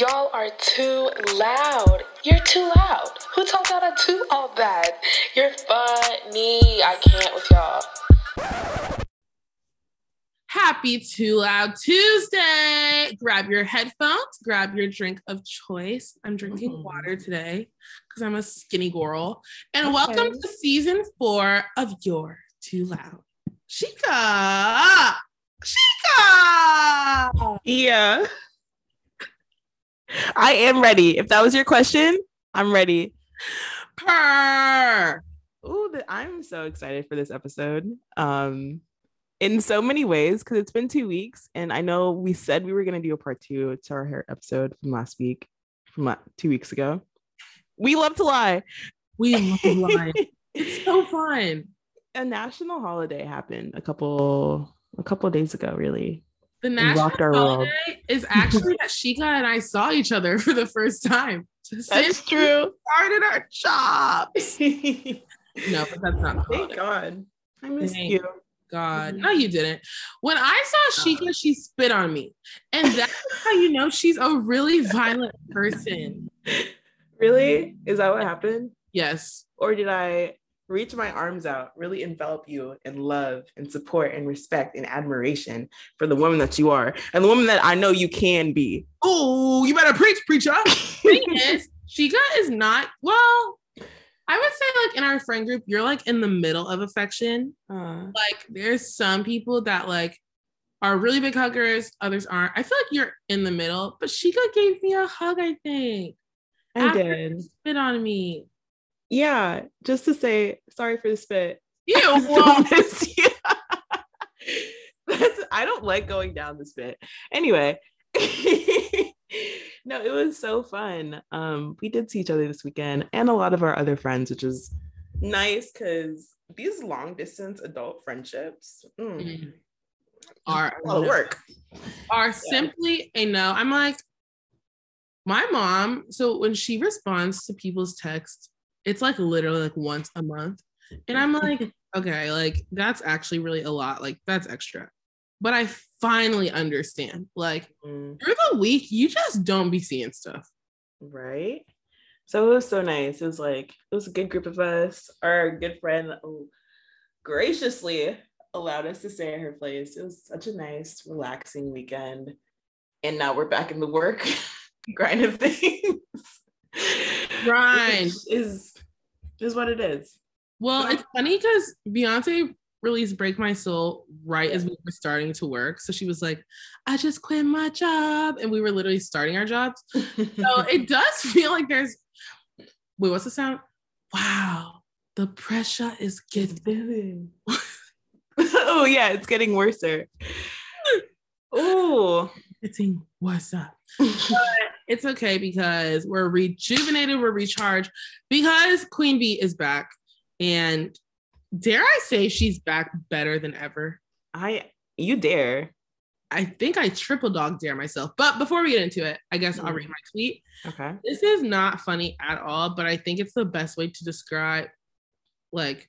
Y'all are too loud. You're too loud. Who told y'all to do all that? You're funny. I can't with y'all. Happy Too Loud Tuesday. Grab your headphones, grab your drink of choice. I'm drinking Mhm. water today because I'm a skinny girl. And Okay. welcome to season four of You're Too Loud. Shika! Shika! Yeah. I am ready. If that was your question, I'm ready. Purr! Ooh, the, I'm so excited for this episode. Um, in so many ways, because it's been two weeks, and I know we said we were gonna do a part two to our hair episode from last week, from la- two weeks ago. We love to lie. We love to lie. It's so fun. a national holiday happened a couple a couple days ago, really. The national holiday is actually that Shika and I saw each other for the first time. That's true. started our jobs. No, but that's not. Thank. God. I miss Thank you. God. Mhm. No, you didn't. When I saw Sheikah, she spit on me. And that's how you know she's a really violent person. Really? Is that what happened? Yes. Or did I reach my arms out, really envelop you in love and support and respect and admiration for the woman that you are and the woman that I know you can be? Oh, you better preach, preacher. Thing is, Sheikah is not, well, I would say, like, in our friend group, you're like in the middle of affection. Uh, Like, there's some people that, like, are really big huggers, others aren't. I feel like you're in the middle, but Sheikah gave me a hug, I think. I After did. she Spit on me. Yeah, just to say sorry for the spit. Ew. Miss. That's, I don't like going down the spit. Anyway, no, it was so fun. Um, we did see each other this weekend and a lot of our other friends, which is nice because these long distance adult friendships mm, Mm. Are a lot of work. are simply a no. I'm like, my mom, so when she responds to people's texts, it's like literally like once a month. And I'm like, okay, like that's actually really a lot. Like that's extra. But I finally understand. Like Mm, through the week, you just don't be seeing stuff. right? So it was so nice. It was like it was a good group of us. Our good friend oh, graciously allowed us to stay at her place. It was such a nice, relaxing weekend. And now we're back in the work grind of things. Grind. Is is what it is. Well, it's funny because Beyonce released Break My Soul right as we were starting to work. So she was like, I just quit my job. And we were literally starting our jobs. So it does feel like there's wait, what's the sound? Wow, the pressure is getting oh yeah, it's getting worse. Oh, getting worse up. It's okay because we're rejuvenated, we're recharged because Queen Bee is back. And dare I say she's back better than ever. I you dare. I think I triple dog dare myself. But before we get into it, I guess I'll Mm. read my tweet. Okay. This is not funny at all, but I think it's the best way to describe like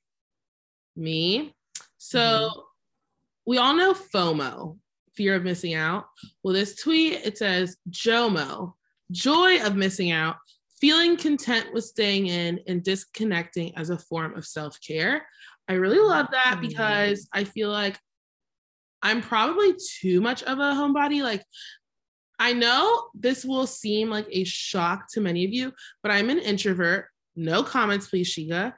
me. So Mhm. we all know FOMO, fear of missing out. Well, this tweet it says JOMO, joy of missing out, feeling content with staying in and disconnecting as a form of self-care. I really love that Mhm. because I feel like I'm probably too much of a homebody. Like, I know this will seem like a shock to many of you, but I'm an introvert. No comments, please, Shiga.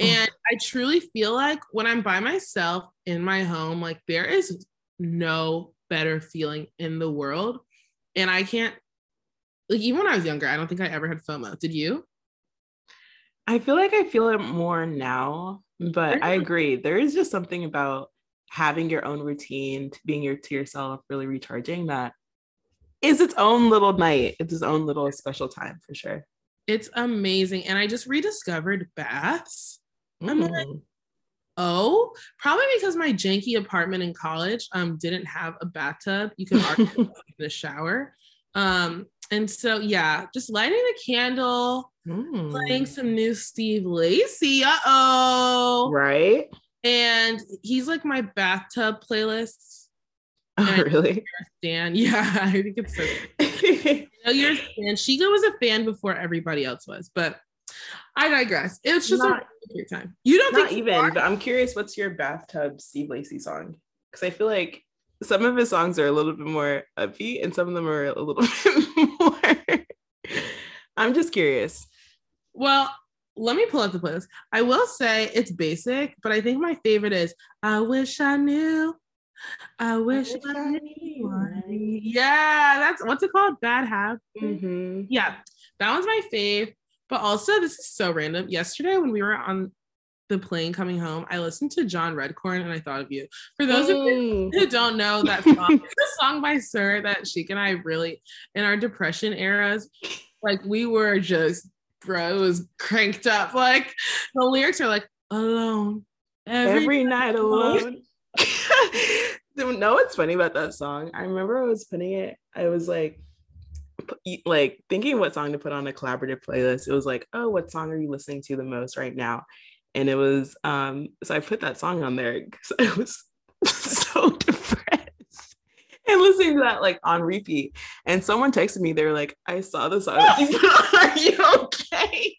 And I truly feel like when I'm by myself in my home, like there is no better feeling in the world. And I can't, like, even when I was younger, I don't think I ever had FOMO. Did you? I feel like I feel it more now, but I agree. There is just something about having your own routine, being your to yourself, really recharging that is its own little night. It's its own little special time for sure. It's amazing. And I just rediscovered baths. I'm like, Mm. Oh, probably because my janky apartment in college um didn't have a bathtub. You could argue in the shower. Um, and so yeah, just lighting a candle, Mm. playing some new Steve Lacy. Uh-oh. right? And he's like my bathtub playlist. Oh, really? Dan. Yeah, I think it's so I know you're a fan. Shiga was a fan before everybody else was, but I digress. It's just Not- a great time. You don't Not think even, are? but I'm curious what's your bathtub Steve Lacy song? Because I feel like some of his songs are a little bit more upbeat and some of them are a little bit more. I'm just curious. Well, let me pull up the playlist. I will say it's basic, but I think my favorite is I wish I knew. I wish I, knew. Yeah, that's what's it called? Bad Habit. Mhm. Yeah, that one's my fave. But also, this is so random. Yesterday, when we were on the plane coming home, I listened to John Redcorn and I thought of you. For those of you Mm. who don't know that song, it's a song by Sir that Sheik and I really, in our depression eras, like we were just, bro, it was cranked up. Like the lyrics are like, alone. Every, every night alone. know what's funny about that song? I remember I was putting it, I was like, like thinking what song to put on a collaborative playlist. It was like, oh, what song are you listening to the most right now? And it was, um, so I put that song on there because I was so depressed and listening to that like on repeat. And someone texted me, they were like, I saw the song. Are you okay?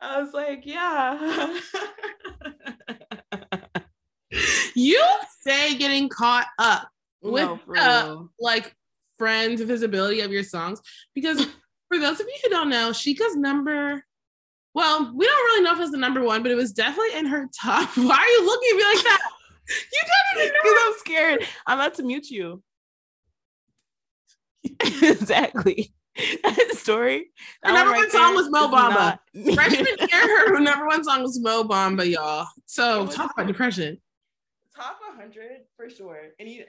I was like, yeah. You say getting caught up with No, for uh, like friends visibility of your songs because for those of you who don't know, Sheikah's number. Well, we don't really know if it's the number one, but it was definitely in her top. Why are you looking at me like that? You don't even know. Because I'm scared. I'm about to mute you. exactly. That story. Her that number right one song was Mo Bamba. Freshman year, her number one song was Mo Bamba, y'all. So talk about depression. Top 100 for sure. And you,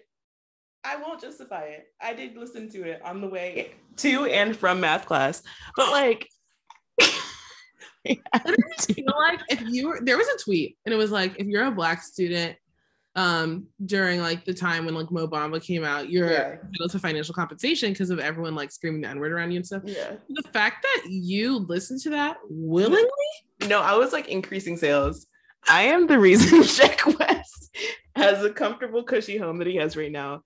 I won't justify it. I did listen to it on the way to and from math class, but like, I had to. You know, like if you were there was a tweet and it was like if you're a black student um during like the time when like Mo Bamba came out, you're Yeah. entitled to financial compensation because of everyone like screaming the N-word around you and stuff. yeah. The fact that you listen to that willingly, No, I was like increasing sales. I am the reason Sheck Wes has a comfortable, cushy home that he has right now.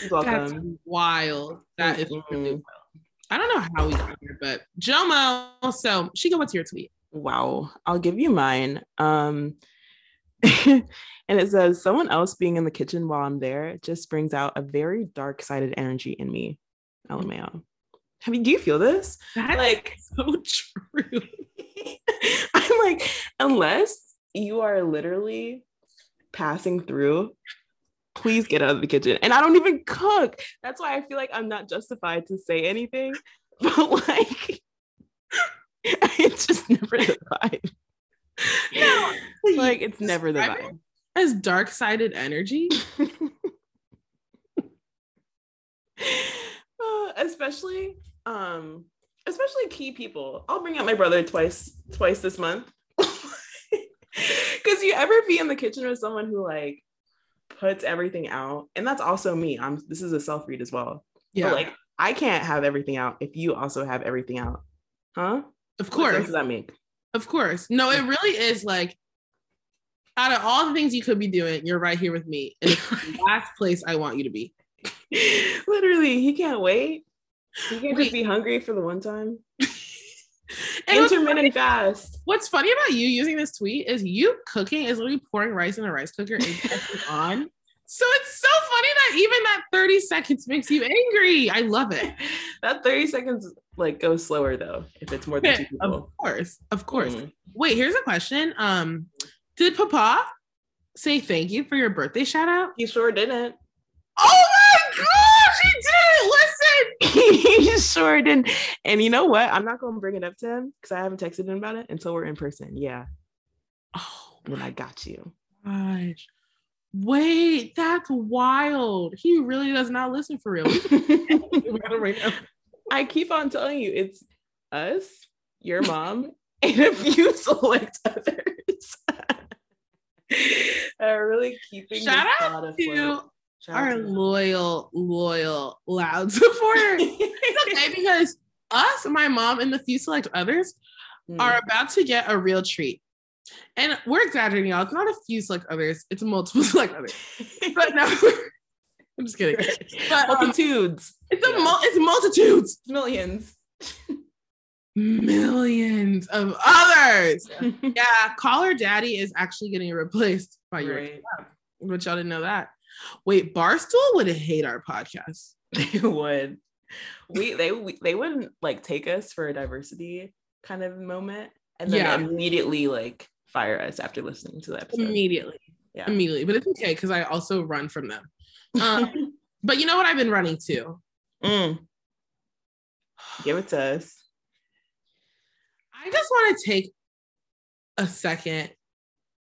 That's welcome. wild. That is really Mhm. wild. I don't know how we got here, but Jomo. So Shika, what's your tweet? Wow. I'll give you mine. Um and it says someone else being in the kitchen while I'm there just brings out a very dark-sided energy in me. LMAO. Have you do you feel this? That's Like so true. I'm like, unless you are literally passing through, please get out of the kitchen. And I don't even cook. That's why I feel like I'm not justified to say anything. But like, it's just never the vibe. No, like it's never the vibe. as dark-sided energy. Uh, especially, um, especially key people. I'll bring out my brother twice, twice this month. Because you ever be in the kitchen with someone who like puts everything out, and that's also me. I'm. This is a self read as well. Yeah, But like, I can't have everything out if you also have everything out, huh? of course What does that make? Of course. No, it really is like out of all the things you could be doing, you're right here with me. And it's the last place I want you to be. Literally, he can't wait. He can't Wait. just be hungry for the one time. And what's funny, Intermittent fast. what's funny about you using this tweet is you cooking is literally pouring rice in a rice cooker and on. So it's so funny that even that 30 seconds makes you angry. I love it. That 30 seconds like goes slower though, if it's more than two people. Of course. Of course. Mm. Wait, here's a question. Um, did Papa say thank you for your birthday shout out? He sure didn't. Oh my gosh, he did! He sure didn't. And you know what? I'm not gonna bring it up to him because I haven't texted him about it until we're in person. Yeah. Oh when I got you. gosh. Wait, that's wild. He really does not listen for real. I keep on telling you, it's us, your mom, and a few select others. are really keeping Shout out to Shout our loyal, loyal, loud supporters. It's okay because us, my mom, and the few select others Mm. are about to get a real treat. And we're exaggerating, y'all. It's not a few select others, it's multiple select others. But no, I'm just kidding. But, um, Multitudes. it's a Yeah. mul- it's multitudes, Millions. millions of others. Yeah, Call Her Daddy is actually getting replaced by your Right. but y'all didn't know that. Wait, Barstool would hate our podcast. They would. We they we, they wouldn't like take us for a diversity kind of moment and then Yeah. immediately like fire us after listening to that episode. Immediately. Yeah. Immediately. But it's okay because I also run from them. Um, but you know what I've been running to? Mm. Give it to us. I just want to take a second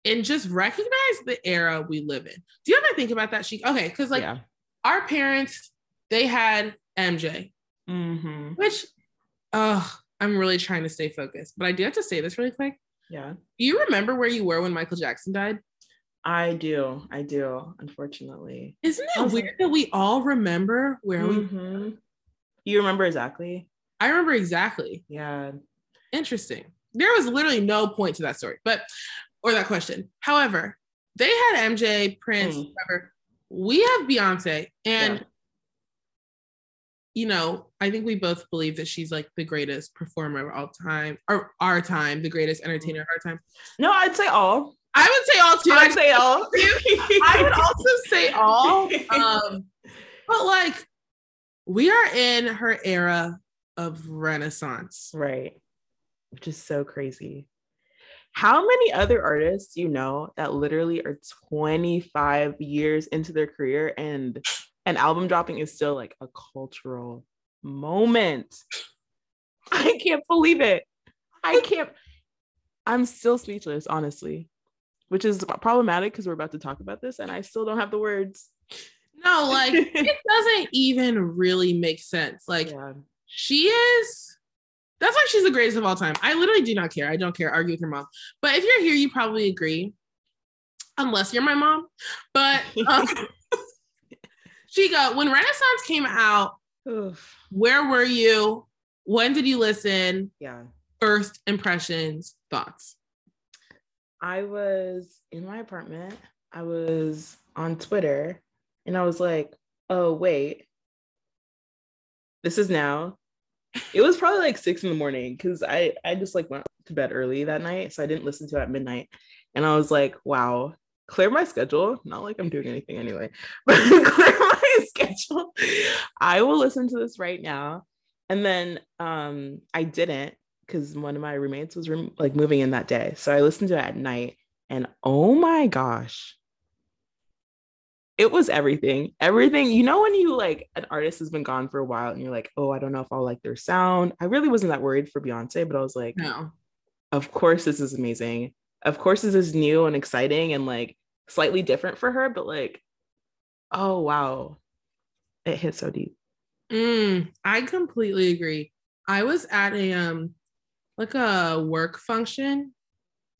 and just recognize the era we live in. Do you ever think about that? She okay, because like yeah. our parents, they had MJ, Mm-hmm. which oh, I'm really trying to stay focused. But I do have to say this really quick. Yeah. Do you remember where you were when Michael Jackson died? I do. I do. Unfortunately. Isn't it weird that we all remember where we Mhm. You remember exactly? I remember exactly. Yeah. Interesting. There was literally no point to that story, but or that question. However, they had MJ, Prince, Mm. whatever. We have Beyonce, and Yeah. you know, I think we both believe that she's like the greatest performer of all time, or our time, the greatest entertainer of our time. No, I'd say all. I would say all too. I'd say all. I would also say all. Um, but like, we are in her era of renaissance. Right. Which is so crazy. How many other artists you know that literally are 25 years into their career and an album dropping is still like a cultural moment? I can't believe it. I can't. I'm still speechless, honestly, which is problematic because we're about to talk about this and I still don't have the words. No, like it doesn't even really make sense. Like Yeah. she is that's why she's the greatest of all time. I literally do not care. I don't care. Argue with your mom. But if you're here, you probably agree. Unless you're my mom. But um, she go, when Renaissance came out, Oof. where were you? When did you listen? Yeah. First impressions, thoughts. I was in my apartment. I was on Twitter and I was like, oh, wait. This is now. It was probably like six in the morning because I, I just like went to bed early that night. So I didn't listen to it at midnight. And I was like, wow, clear my schedule. Not like I'm doing anything anyway, but clear my schedule. I will listen to this right now. And then um, I didn't because one of my roommates was like moving in that day. So I listened to it at night and oh my gosh. It was everything. Everything. You know when you like an artist has been gone for a while and you're like, "Oh, I don't know if I'll like their sound." I really wasn't that worried for Beyonce, but I was like, No. "Of course this is amazing. Of course this is new and exciting and like slightly different for her, but like oh wow. It hit so deep." Mm, I completely agree. I was at a um like a work function.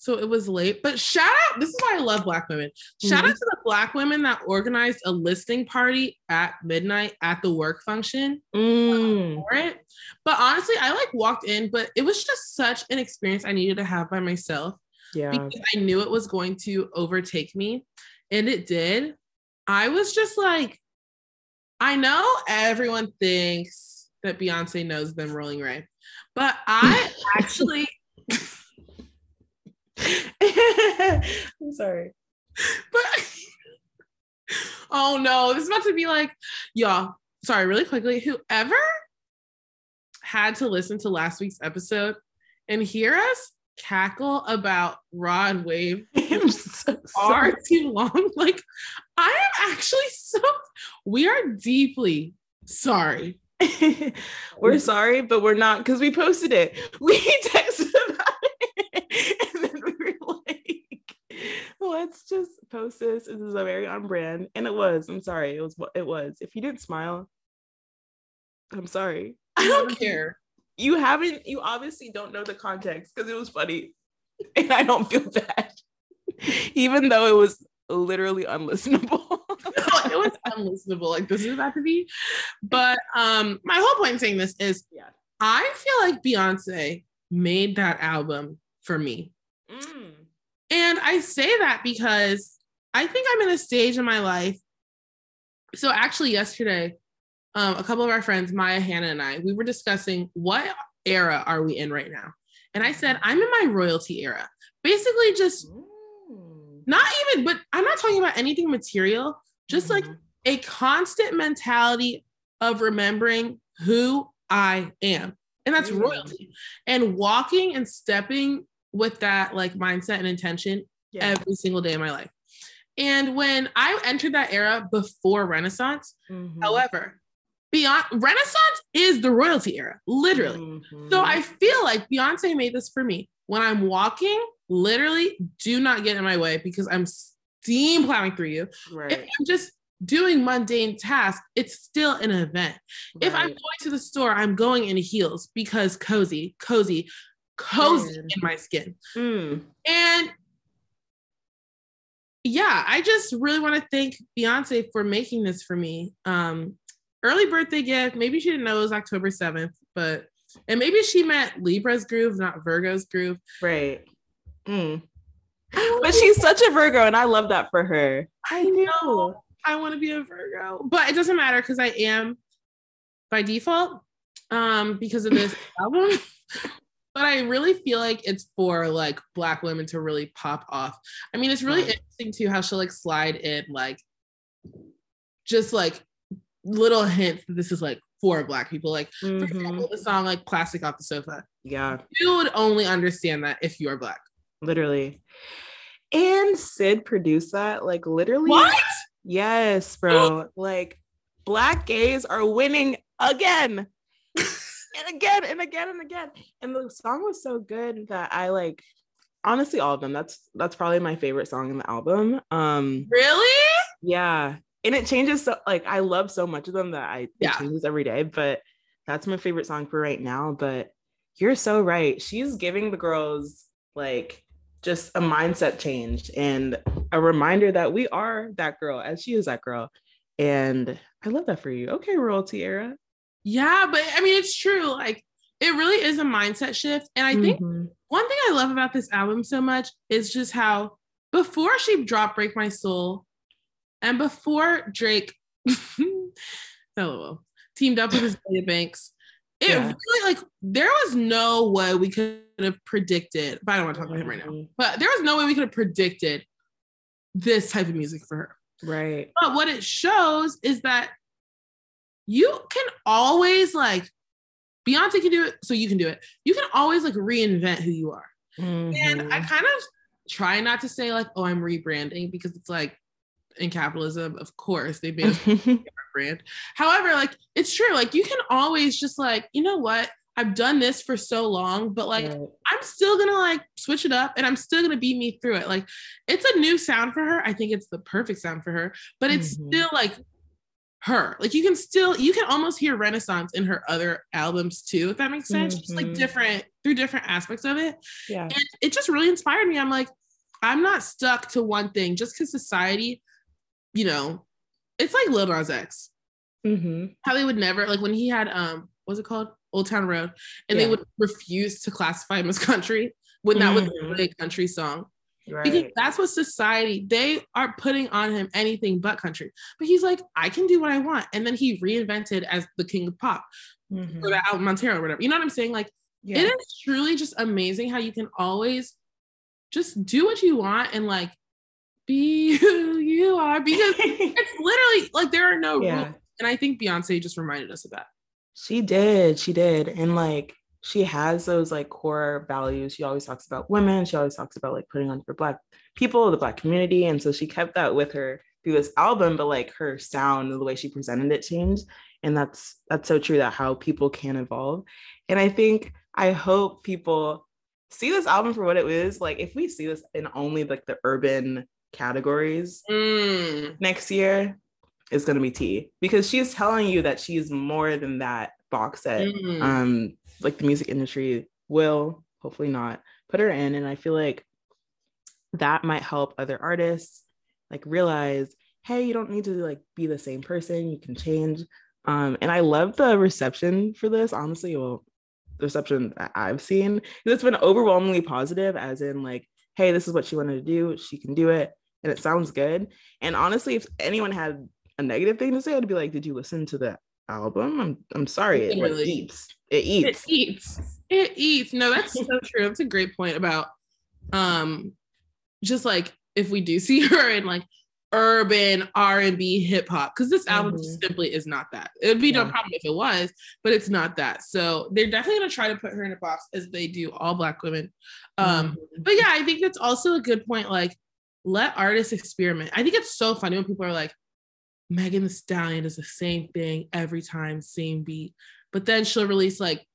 So it was late, but shout out. This is why I love black women. Shout out to the black women that organized a listing party at midnight at the work function Mm. for it. But honestly, I like walked in, but it was just such an experience I needed to have by myself Yeah. because I knew it was going to overtake me. And it did. I was just like, I know everyone thinks that Beyonce knows them rolling Ray, but I actually, I'm sorry. but oh no, this is about to be like, y'all, sorry, really quickly, whoever had to listen to last week's episode and hear us cackle about Rod Wave I'm so far sorry. too long. Like, I am actually so, we are deeply sorry. we're sorry, but we're not because we posted it. We texted about it, and then we were like, "Let's just post this. This is a very on brand," and it was. I'm sorry. It was what it was. If you didn't smile, I'm sorry. I don't care. You haven't. You obviously don't know the context because it was funny, and I don't feel bad, even though it was literally unlistenable. it was unlistenable. Like this is about to be. But um, my whole point in saying this is yeah. I feel like Beyonce made that album for me. Mm. And I say that because I think I'm in a stage in my life so actually yesterday, um, a couple of our friends, Maya, Hannah, and I, we were discussing what era are we in right now. And I said, I'm in my royalty era. Basically, just Mm. not even, but I'm not talking about anything material, just like Mhm. a constant mentality of remembering who I am. And that's royalty. And walking and stepping with that like mindset and intention yeah. every single day of my life. And when I entered that era before Renaissance, Mhm. however, beyond Renaissance is the royalty era, literally. Mhm. So I feel like Beyonce made this for me. When I'm walking, literally do not get in my way because I'm steam plowing through you. If. I'm just doing mundane tasks, it's still an event. If I'm going to the store, I'm going in heels because cozy, cozy, cozy Man. in my skin. Mm. And yeah, I just really want to thank Beyonce for making this for me. Um, early birthday gift. Maybe she didn't know it was October 7th, but and maybe she meant Libra's groove, not Virgo's groove. right. Mm. But she's such a Virgo, and I love that for her. I know I want to be a Virgo, but it doesn't matter because I am by default um, because of this album. But I really feel like it's for like black women to really pop off. I mean, it's really interesting too how she'll like slide in like just like little hints that this is like for black people. Like for Mhm. example, the song like "Plastic Off the Sofa." Yeah, You would only understand that if you are black. literally. And Syd produced that, like literally. What? Yes, bro. like black gays are winning again. And again and again and again. And the song was so good that I like honestly all of them. That's that's probably my favorite song in the album. Um Really? yeah. And it changes so like I love so much of them that I Yeah. changes every day, but that's my favorite song for right now. But you're so right. She's giving the girls like just a mindset change and a reminder that we are that girl as she is that girl. And I love that for you. Okay, royalty era. Yeah, but I mean, it's true. Like, it really is a mindset shift. And I think Mhm. one thing I love about this album so much is just how before she dropped Break My Soul and before Drake LOL, teamed up with his Banks, it Yeah. really like there was no way we could have predicted, but I don't want to talk about him right now. Mhm. But there was no way we could have predicted this type of music for her. Right. But what it shows is that you can always like Beyonce can do it, so you can do it. You can always like reinvent who you are. And I Mhm. kind of try not to say like, oh, I'm rebranding because it's like in capitalism, of course, they made a brand. However, like it's true, like you can always just like, you know what? I've done this for so long, but like Right. I'm still gonna like switch it up and I'm still gonna be me through it. Like it's a new sound for her. I think it's the perfect sound for her, but it's Mhm. still like her. Like you can still you can almost hear Renaissance in her other albums too, if that makes sense. Just like Mhm. different through different aspects of it. yeah. And it just really inspired me. I'm like, I'm not stuck to one thing just because society, you know, it's like Lil Nas X. Mm-hmm. How they would never like when he had um what's it called? Old Town Road, and Yeah. they would refuse to classify him as country when that was Mhm. really a country song. Right. Because that's what society, they are putting on him anything but country. But he's like, I can do what I want. And then he reinvented as the king of pop Mhm. for the album Montero or whatever. You know what I'm saying? Like Yeah. it is truly just amazing how you can always just do what you want and like be who you are because it's literally like there are no Yeah. rules. And I think Beyonce just reminded us of that. She did. She did. And like she has those like core values. She always talks about women. She always talks about like putting on for black people, the black community. And so she kept that with her through this album, but like her sound the way she presented it changed. And that's that's so true that how people can evolve. And I think I hope people see this album for what it is. Like if we see this in only like the urban categories, Mm. next year going to be T because she's telling you that she's more than that box set. Mm. Um, like the music industry will hopefully not put her in, and I feel like that might help other artists like realize, hey, you don't need to like be the same person. You can change. Um, and I love the reception for this. Honestly, well, the reception that I've seen it's been overwhelmingly positive, as in like, hey, this is what she wanted to do. She can do it and it sounds good. And honestly, if anyone had a negative thing to say. I'd be like, did you listen to the album? I'm I'm sorry. It eats. It eats. It eats. It eats. No, that's so true. That's a great point about um just like if we do see her in like urban R&B hip hop because this album just Mhm. simply is not that. It would be no problem if it was, but it's not that. So they're definitely going to try to put her in a box as they do all black women. Um Mhm. but yeah, I think that's also a good point like let artists experiment. I think it's so funny when people are like Megan Thee Stallion does the same thing every time, same beat. But then she'll release like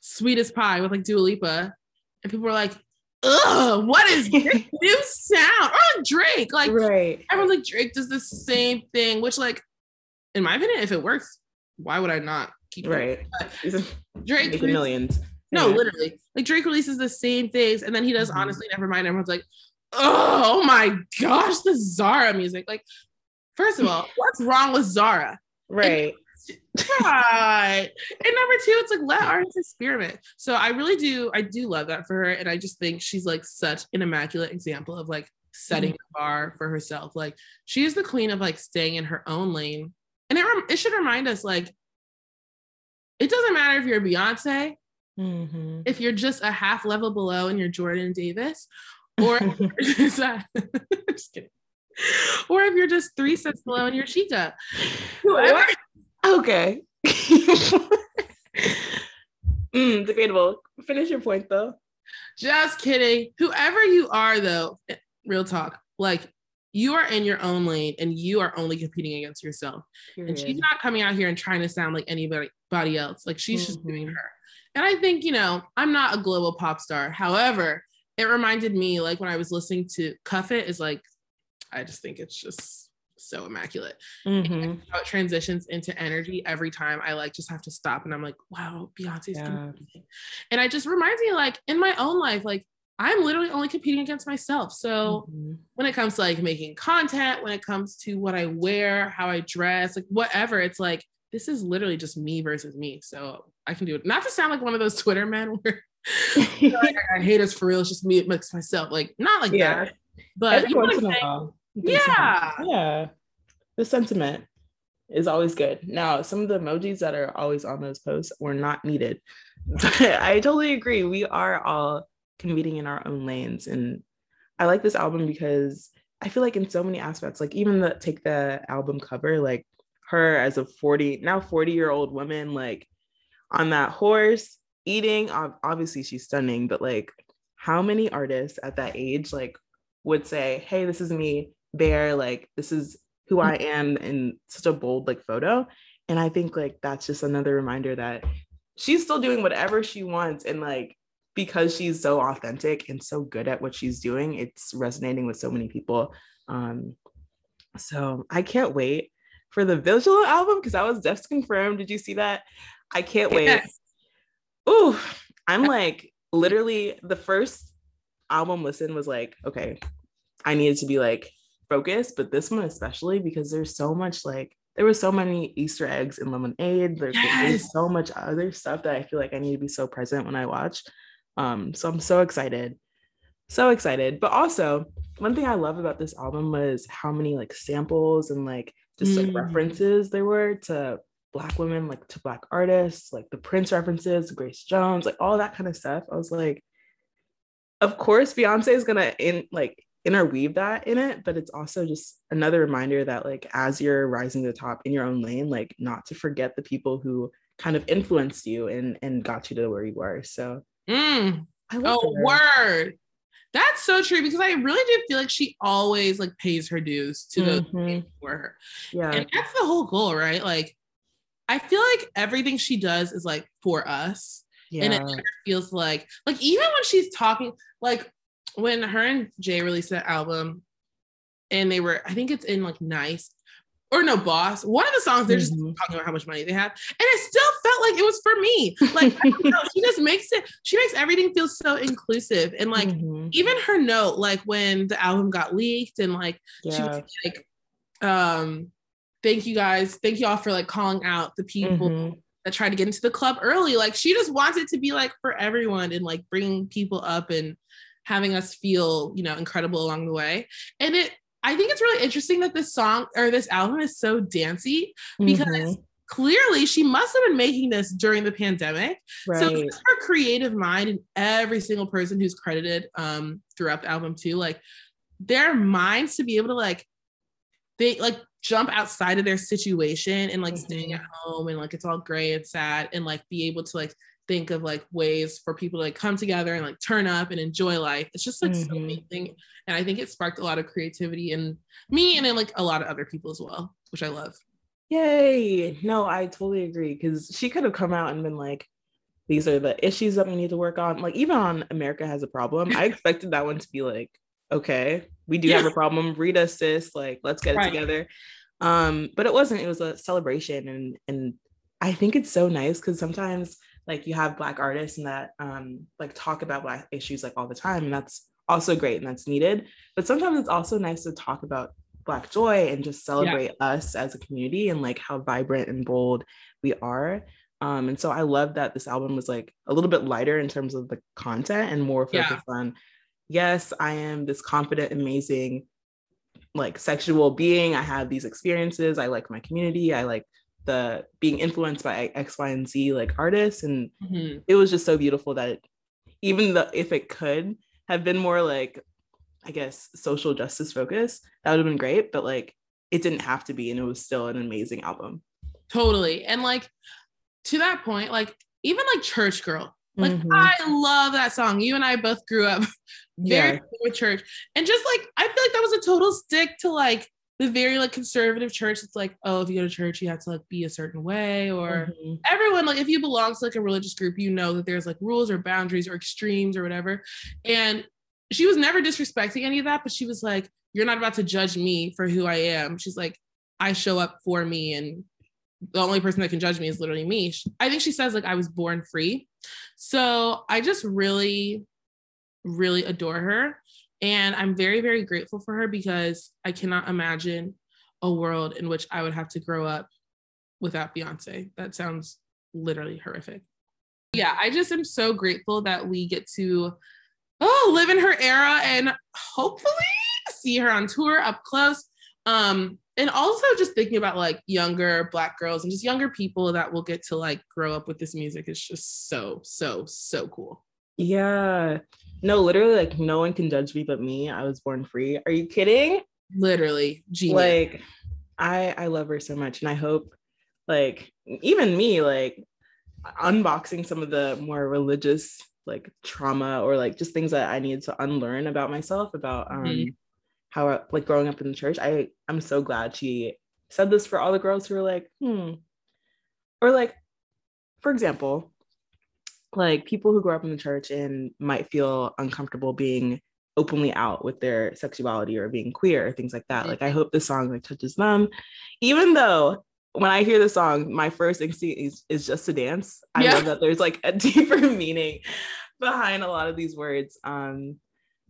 Sweetest Pie with like Dua Lipa, and people are like, "Ugh, what is this new sound?" Or Drake, like right. everyone's like Drake does the same thing, which like, in my opinion, if it works, why would I not keep it? Right. Drake releases- millions. no, Yeah. literally. Like Drake releases the same things, and then he does Mhm. honestly never mind. Everyone's like, oh my gosh, the Zara music. Like, first of all, what's wrong with Zara? Right. Right. And number two, it's like let artists experiment. So I really do, I do love that for her. And I just think she's like such an immaculate example of like setting the bar for herself. Like she is the queen of like staying in her own lane. And it, rem- it should remind us like it doesn't matter if you're Beyonce, Mhm. if you're just a half level below and you're Jordan Davis, or just kidding. Or if you're just three steps below and you're. Whoever okay. mm, debatable. Finish your point though. Just kidding. Whoever you are, though, eh, real talk, like you are in your own lane and you are only competing against yourself. And she's not coming out here and trying to sound like anybody else. Like she's just doing Mhm. her. And I think, you know, I'm not a global pop star. However, it reminded me, like when I was listening to Cuff It, is like, I just think it's just so immaculate. Mhm. How it transitions into energy every time I like just have to stop and I'm like, wow, Beyonce's Yeah. And it just reminds me, like, in my own life, like I'm literally only competing against myself. So Mhm. when it comes to like making content, when it comes to what I wear, how I dress, like whatever, it's like this is literally just me versus me. So I can do it. Not to sound like one of those Twitter men where like, I hate us for real. It's just me amongst myself. Like not like Yeah. that. But Every you know what once I'm in a saying? Yeah. Yeah. The sentiment is always good. Now, some of the emojis that are always on those posts were not needed. I totally agree. We are all competing in our own lanes. And I like this album because I feel like in so many aspects, like even the take the album cover, like her as a 40, now 40 year old woman, like on that horse eating, obviously she's stunning, but like how many artists at that age like would say, Hey, this is me, Bear, like this is who I am in such a bold like photo. And I think like that's just another reminder that she's still doing whatever she wants and like because she's so authentic and so good at what she's doing, it's resonating with so many people. Um, so I can't wait for the visual album because I was just confirmed. Did you see that? I can't wait. Yes. Ooh, I'm like literally the first album listen was like, okay, I needed to be like focused, but this one especially because there's so much like there was so many Easter eggs in Lemonade. There's, there's so much other stuff that I feel like I need to be so present when I watch. Um, so I'm so excited, so excited. But also, one thing I love about this album was how many like samples and like just like Mm. references there were to black women, like to black artists, like the Prince references, Grace Jones, like all that kind of stuff. I was like, of course, Beyonce is gonna in like interweave that in it, but it's also just another reminder that like as you're rising to the top in your own lane, like not to forget the people who kind of influenced you and and got you to where you were. So Mm. I love Oh, her. word. That's so true because I really do feel like she always like pays her dues to those Mhm. came before her. Yeah. And that's the whole goal, right? Like, I feel like everything she does is like for us. yeah. And it feels like, like, even when she's talking, like, when her and Jay released that album and they were, I think it's in like Nice or no, Boss, one of the songs, they're just Mhm. talking about how much money they have. And it still felt like it was for me. Like, know, she just makes it, she makes everything feel so inclusive. And like, Mhm. even her note, like when the album got leaked and like, she was like, um, thank you guys, thank you all for like calling out the people Mhm. that tried to get into the club early. Like she just wants it to be like for everyone and like bringing people up and having us feel, you know, incredible along the way. And it I think it's really interesting that this song or this album is so dancey because Mhm. clearly she must have been making this during the pandemic. So right. it's her creative mind and every single person who's credited um throughout the album too, like their minds to be able to like they like jump outside of their situation and like staying Mhm. at home and like it's all gray and sad and like be able to like think of like ways for people to like come together and like turn up and enjoy life. It's just like so Mhm. amazing. And I think it sparked a lot of creativity in me and in like a lot of other people as well, which I love. Yay. No, I totally agree. Because she could have come out and been like, these are the issues that we need to work on. Like, even on America Has a Problem, I expected that one to be like, okay, we do have a problem. Read us, sis. Like, let's get it Right. together. Um, but it wasn't, it was a celebration. And and I think it's so nice because sometimes like you have black artists and that um like talk about black issues like all the time. And that's also great and that's needed. But sometimes it's also nice to talk about black joy and just celebrate us as a community and like how vibrant and bold we are um and so i love that this album was like a little bit lighter in terms of the content and more Yeah. focused on yes i am this confident amazing like sexual being i have these experiences i like my community i like the being influenced by x y and z like artists and Mhm. it was just so beautiful that it, even though if it could have been more like i guess social justice focus that would have been great but like it didn't have to be and it was still an amazing album Totally. And like to that point, like even like Church Girl, like Mhm. I love that song. You and I both grew up very Yeah. with church. And just like I feel like that was a total stick to like the very like conservative church. It's like, oh, if you go to church, you have to like be a certain way or Mhm. everyone like if you belong to like a religious group you know that there's like rules or boundaries or extremes or whatever and she was never disrespecting any of that but she was like you're not about to judge me for who i am she's like i show up for me and the only person that can judge me is literally me i think she says like i was born free so i just really really adore her and i'm very very grateful for her because i cannot imagine a world in which i would have to grow up without Beyonce. That sounds literally horrific. Yeah, I just am so grateful that we get to oh live in her era and hopefully see her on tour up close. Um, and also just thinking about like younger black girls and just younger people that will get to like grow up with this music is just so, so, so cool. yeah no literally like no one can judge me but me. I was born free. Are you kidding? Literally genius. like i i love her so much and i hope like even me like unboxing some of the more religious like trauma or like just things that i needed to unlearn about myself about um Mhm. how I- like growing up in the church. I i'm so glad she said this for all the girls who are like hmm. Or like for example like people who grow up in the church and might feel uncomfortable being openly out with their sexuality or being queer or things like that. Like I hope this song like touches them. Even though when I hear the song, my first instinct is, is just to dance. I Yeah. love that there's like a deeper meaning behind a lot of these words. Um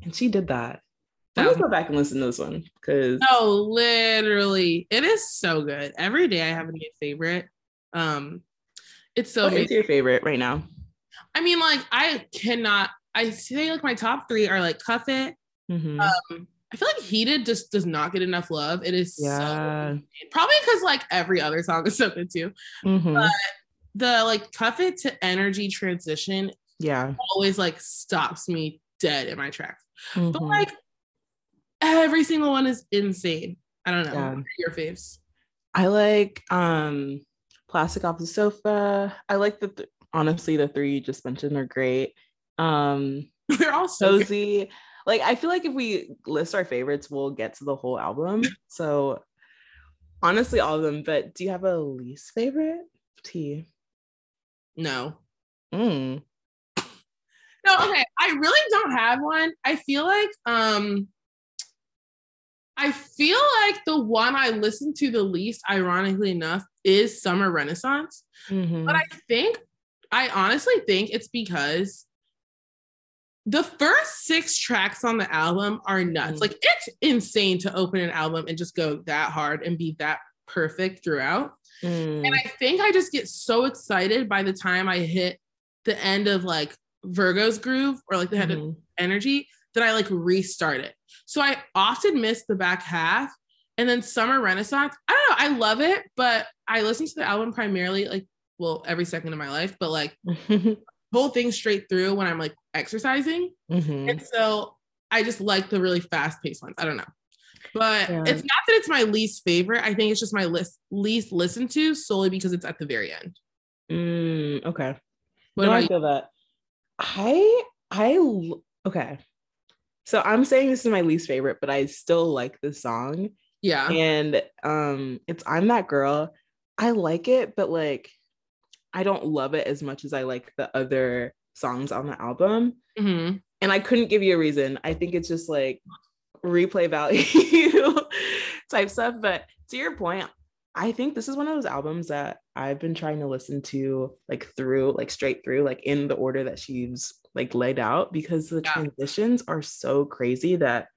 and she did that. Let me go back and listen to this one because No, literally. It is so good. Every day I have a new favorite. Um it's so what amazing. is your favorite right now? I mean, like, I cannot. I say like my top three are like Cuff It. Mhm. Um, I feel like Heated just does not get enough love. It is yeah. so probably because like every other song is so good too. Mhm. The like Cuff It to Energy transition yeah. always like stops me dead in my tracks. But Mhm. like every single one is insane. I don't know. Yeah. Your faves? I like um plastic off the sofa. I like the th- honestly the three you just mentioned are great. Um They're all so good. Like I feel like if we list our favorites, we'll get to the whole album. So honestly, all of them. But do you have a least favorite? T. No. Mm. No, okay. I really don't have one. I feel like um I feel like the one I listen to the least, ironically enough, is Summer Renaissance. Mhm. But I think I honestly think it's because the first six tracks on the album are nuts. Mhm. Like it's insane to open an album and just go that hard and be that perfect throughout. Mm. And I think I just get so excited by the time I hit the end of like Virgo's groove or like the end of Mhm. energy that I like restart it. So I often miss the back half. And then Summer Renaissance, I don't know, I love it, but I listen to the album primarily like, well, every second of my life, but like whole thing straight through when I'm like exercising. Mhm. And so I just like the really fast paced ones. I don't know. But Yeah. it's not that it's my least favorite. I think it's just my list, least listened to solely because it's at the very end. Mm, okay. What no, I you? feel that. i okay. So I'm saying this is my least favorite, but I still like this song. Yeah. And um it's I'm that girl. I like it, but like I don't love it as much as I like the other songs on the album. hmm And I couldn't give you a reason. I think it's just like replay value type stuff. But to your point, I think this is one of those albums that I've been trying to listen to like through, like straight through, like in the order that she's like laid out because the Yeah. transitions are so crazy that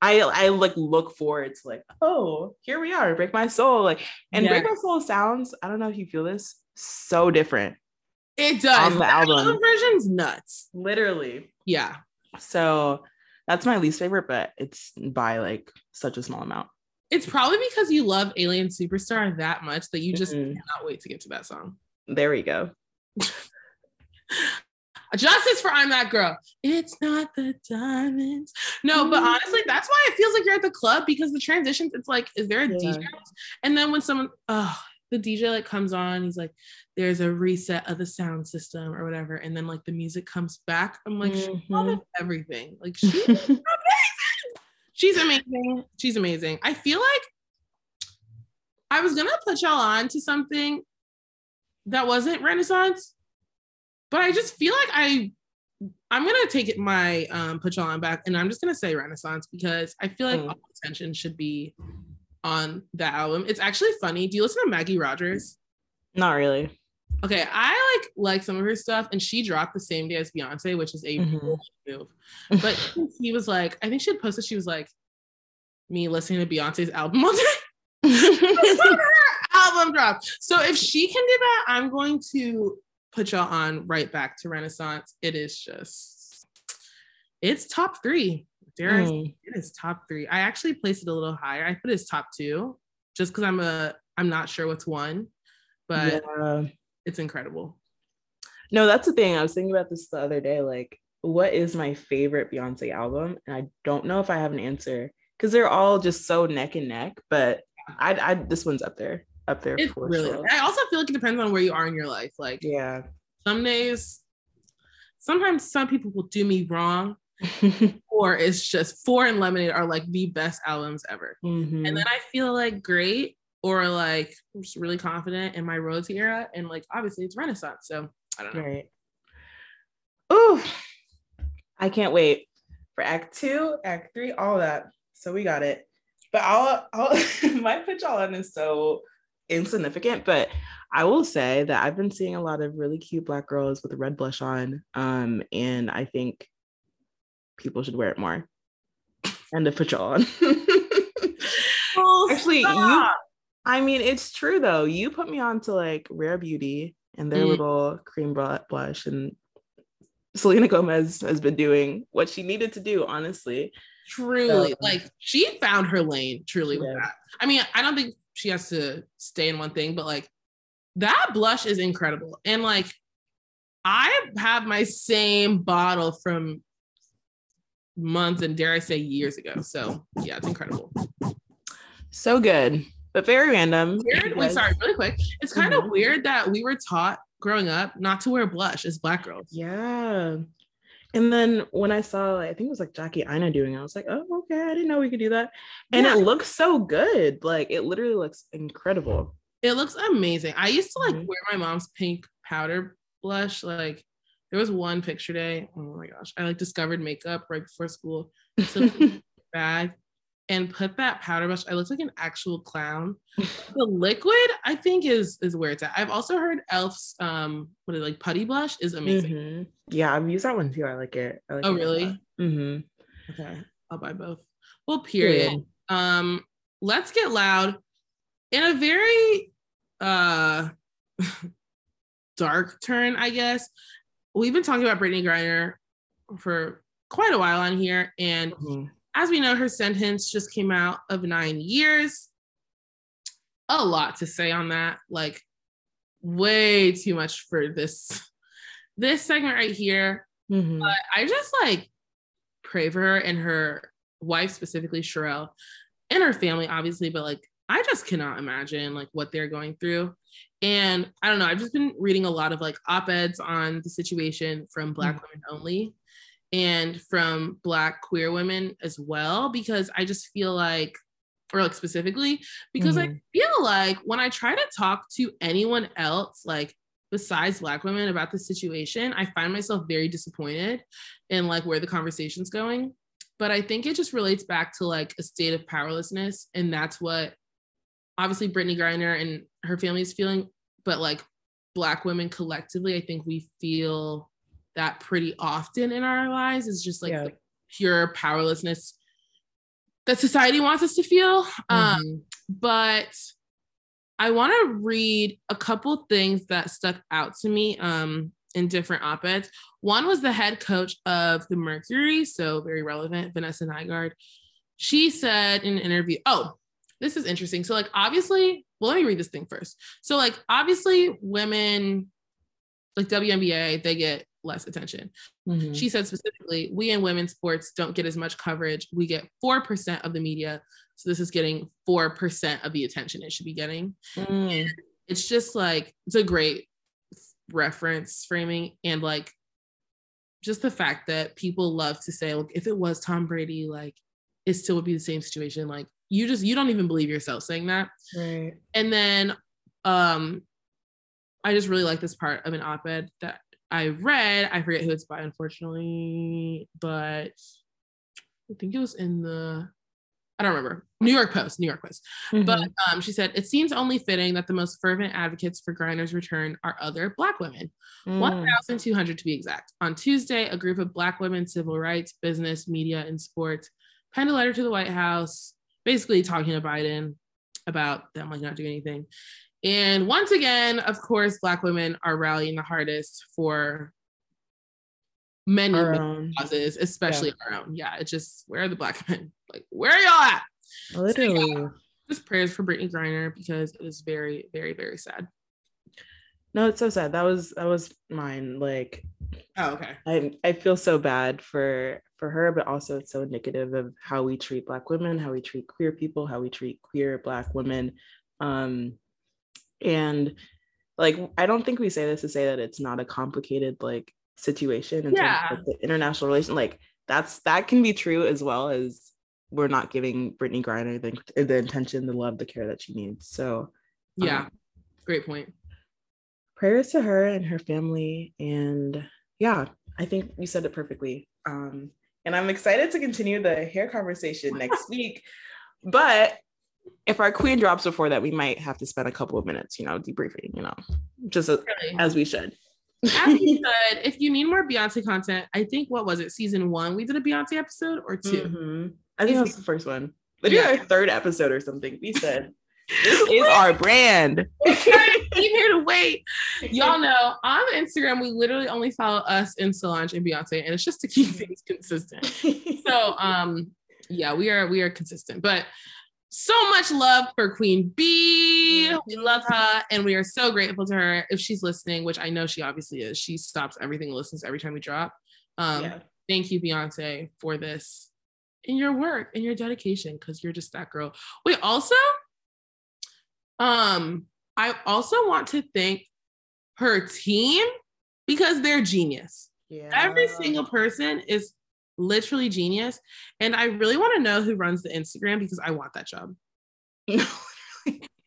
I I like look forward to like, oh, here we are, Break My Soul. Like, and Break My Yes. Soul sounds, I don't know if you feel this, so different. It does. On the album. album version's nuts. Literally. Yeah. So that's my least favorite, but it's by like such a small amount. It's probably because you love Alien Superstar that much that you just Mhm. cannot wait to get to that song. There we go. Justice for I'm That Girl. It's not the diamonds. No, but Mm. honestly, that's why it feels like you're at the club because the transitions, it's like, is there a Yeah. DJ? And then when someone, oh, the DJ like comes on, he's like, there's a reset of the sound system or whatever. And then like the music comes back. I'm like, she Mhm. thought of everything. Like she, she's amazing. She's amazing. I feel like I was gonna put y'all on to something that wasn't Renaissance, but I just feel like I I'm gonna take it my um put y'all on back and I'm just gonna say Renaissance because I feel like Mm. all attention should be on that album. It's actually funny. Do you listen to Maggie Rogers? Not really. Okay, I like like some of her stuff, and she dropped the same day as Beyonce, which is a Mhm. move. But he was like, I think she had posted, she was like, me listening to Beyonce's album all day. album drop. So if she can do that, I'm going to put y'all on right back to Renaissance. It is just, it's top three. Dare I say Mm. it is top three. I actually placed it a little higher. I put it as top two, just because I'm a I'm not sure what's one, but Yeah. it's incredible. No, that's the thing. I was thinking about this the other day. Like, what is my favorite Beyonce album? And I don't know if I have an answer because they're all just so neck and neck. But I, I this one's up there, up there for really. sure. I also feel like it depends on where you are in your life. Like Yeah. some days, sometimes some people will do me wrong, or it's just Four and Lemonade are like the best albums ever. Mhm. And then I feel like great or like I'm just really confident in my royalty era. And like obviously it's Renaissance. So I don't know. Right. Ooh, I can't wait for Act Two, Act Three, all that. So we got it. But I'll, I'll my pitch all on is so insignificant, but I will say that I've been seeing a lot of really cute black girls with red blush on, um, and I think people should wear it more. And to put y'all on. Actually, you I mean, it's true though. You put me on to like Rare Beauty and their Mm. little cream blush, and Selena Gomez has been doing what she needed to do, honestly. truly So- like she found her lane truly with did. that i mean i don't think she has to stay in one thing but like that blush is incredible and like i have my same bottle from months and dare i say years ago so yeah it's incredible So good, but very random. weird wait sorry really quick it's kind of Mhm. weird that we were taught growing up not to wear blush as black girls Yeah. And then when I saw, I think it was like Jackie Aina doing it, I was like, oh, okay, I didn't know we could do that. And Yeah. it looks so good. Like it literally looks incredible. It looks amazing. I used to like Mhm. wear my mom's pink powder blush. Like there was one picture day. Oh my gosh. I like discovered makeup right before school. So bag and put that powder brush. I looked like an actual clown. the liquid, I think, is is where it's at. I've also heard Elf's um what is it, like putty blush is amazing. Mhm. Yeah, I've used that one too. I like it. I like Oh it really? Mhm. Okay. I'll buy both. Well, period. Period. Um, let's get loud in a very uh dark turn, I guess. We've been talking about Brittney Griner for quite a while on here. And Mhm. as we know, her sentence just came out of nine years. A lot to say on that. Like, way too much for this this segment right here. Mhm. But I just like pray for her and her wife, specifically Cherelle, and her family, obviously. But like, I just cannot imagine like what they're going through. And I don't know. I've just been reading a lot of like op eds on the situation from Black women only and from Black queer women as well, because I just feel like, or like specifically, because I Mhm. feel like when I try to talk to anyone else, like besides Black women about the situation, I find myself very disappointed in like where the conversation's going. But I think it just relates back to like a state of powerlessness. And that's what obviously Brittney Griner and her family is feeling, but like Black women collectively, I think we feel that pretty often in our lives is just like Yeah. the pure powerlessness that society wants us to feel. Um, Mhm. but I want to read a couple things that stuck out to me um, in different op eds. One was the head coach of the Mercury, so very relevant, Vanessa Nygaard. She said in an interview, oh, this is interesting. So, like, obviously, well, let me read this thing first. So, like, obviously, women, like WNBA, they get less attention. Mhm. She said specifically, we in women's sports don't get as much coverage. We get 4% of the media. So this is getting 4% of the attention it should be getting. Mm. It's just like, it's a great reference framing. And like, just the fact that people love to say, look, if it was Tom Brady, like, it still would be the same situation. Like, you just, you don't even believe yourself saying that. Right. And then um I just really like this part of an op-ed that I read. I forget who it's by, unfortunately, but I think it was in the I don't remember. New York Post, New York Post. But Mhm. um, she said, it seems only fitting that the most fervent advocates for Griner's return are other Black women. Mm. 1,200 to be exact. On Tuesday, a group of Black women, civil rights, business, media, and sports penned a letter to the White House, basically talking to Biden about them like not doing anything. And once again, of course, Black women are rallying the hardest for many, many causes, especially our own. Yeah, it's just where are the Black men? Like, where are y'all at? Literally. Just prayers for Brittney Griner because it is very, very, very sad. No, it's so sad. That was that was mine. Like Oh, okay. I I feel so bad for for her, but also it's so indicative of how we treat Black women, how we treat queer people, how we treat queer Black women. Um, and like I don't think we say this to say that it's not a complicated like situation in Yeah. terms of the international relation. Like that's that can be true as well as we're not giving Brittney Griner the, the attention, the love, the care that she needs. So Yeah, um, great point. prayers to her and her family and yeah i think you said it perfectly um and i'm excited to continue the hair conversation next week but if our queen drops before that we might have to spend a couple of minutes you know debriefing you know just a- Really. as we should As you said, if you need more Beyonce content, I think what was it, season one? We did a Beyonce episode or 2 Mhm. i think that was the first one maybe Yeah. our third episode or something we said this is our brand you here to wait. Y'all know on Instagram, we literally only follow us and Solange and Beyonce, and it's just to keep things consistent. So um, yeah, we are we are consistent, but so much love for Queen B. We love her, and we are so grateful to her. If she's listening, which I know she obviously is, she stops everything and listens every time we drop. Um, yeah. thank you, Beyonce, for this and your work and your dedication because you're just that girl. Wait, also, um, I also want to thank her team because they're genius. yeah Every single person is literally genius. And I really want to know who runs the Instagram because I want that job. I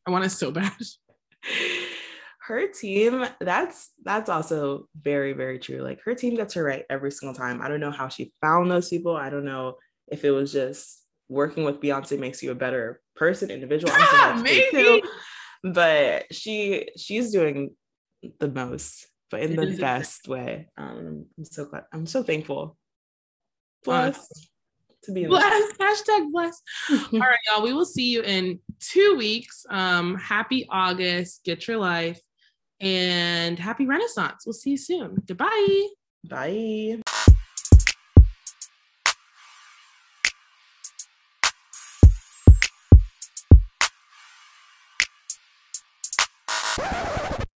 want it so bad. her team that's that's also very very true like her team gets her right every single time i don't know how she found those people i don't know if it was just working with beyonce makes you a better person individual I'm sure that's true Maybe. too. but she she's doing the most but in the best way um i'm so glad i'm so thankful Blessed. blessed to be in this. Bless. Hashtag blessed. All right, y'all. We will see you in two weeks. Um, happy August. Get your life. And happy Renaissance. We'll see you soon. Goodbye. bye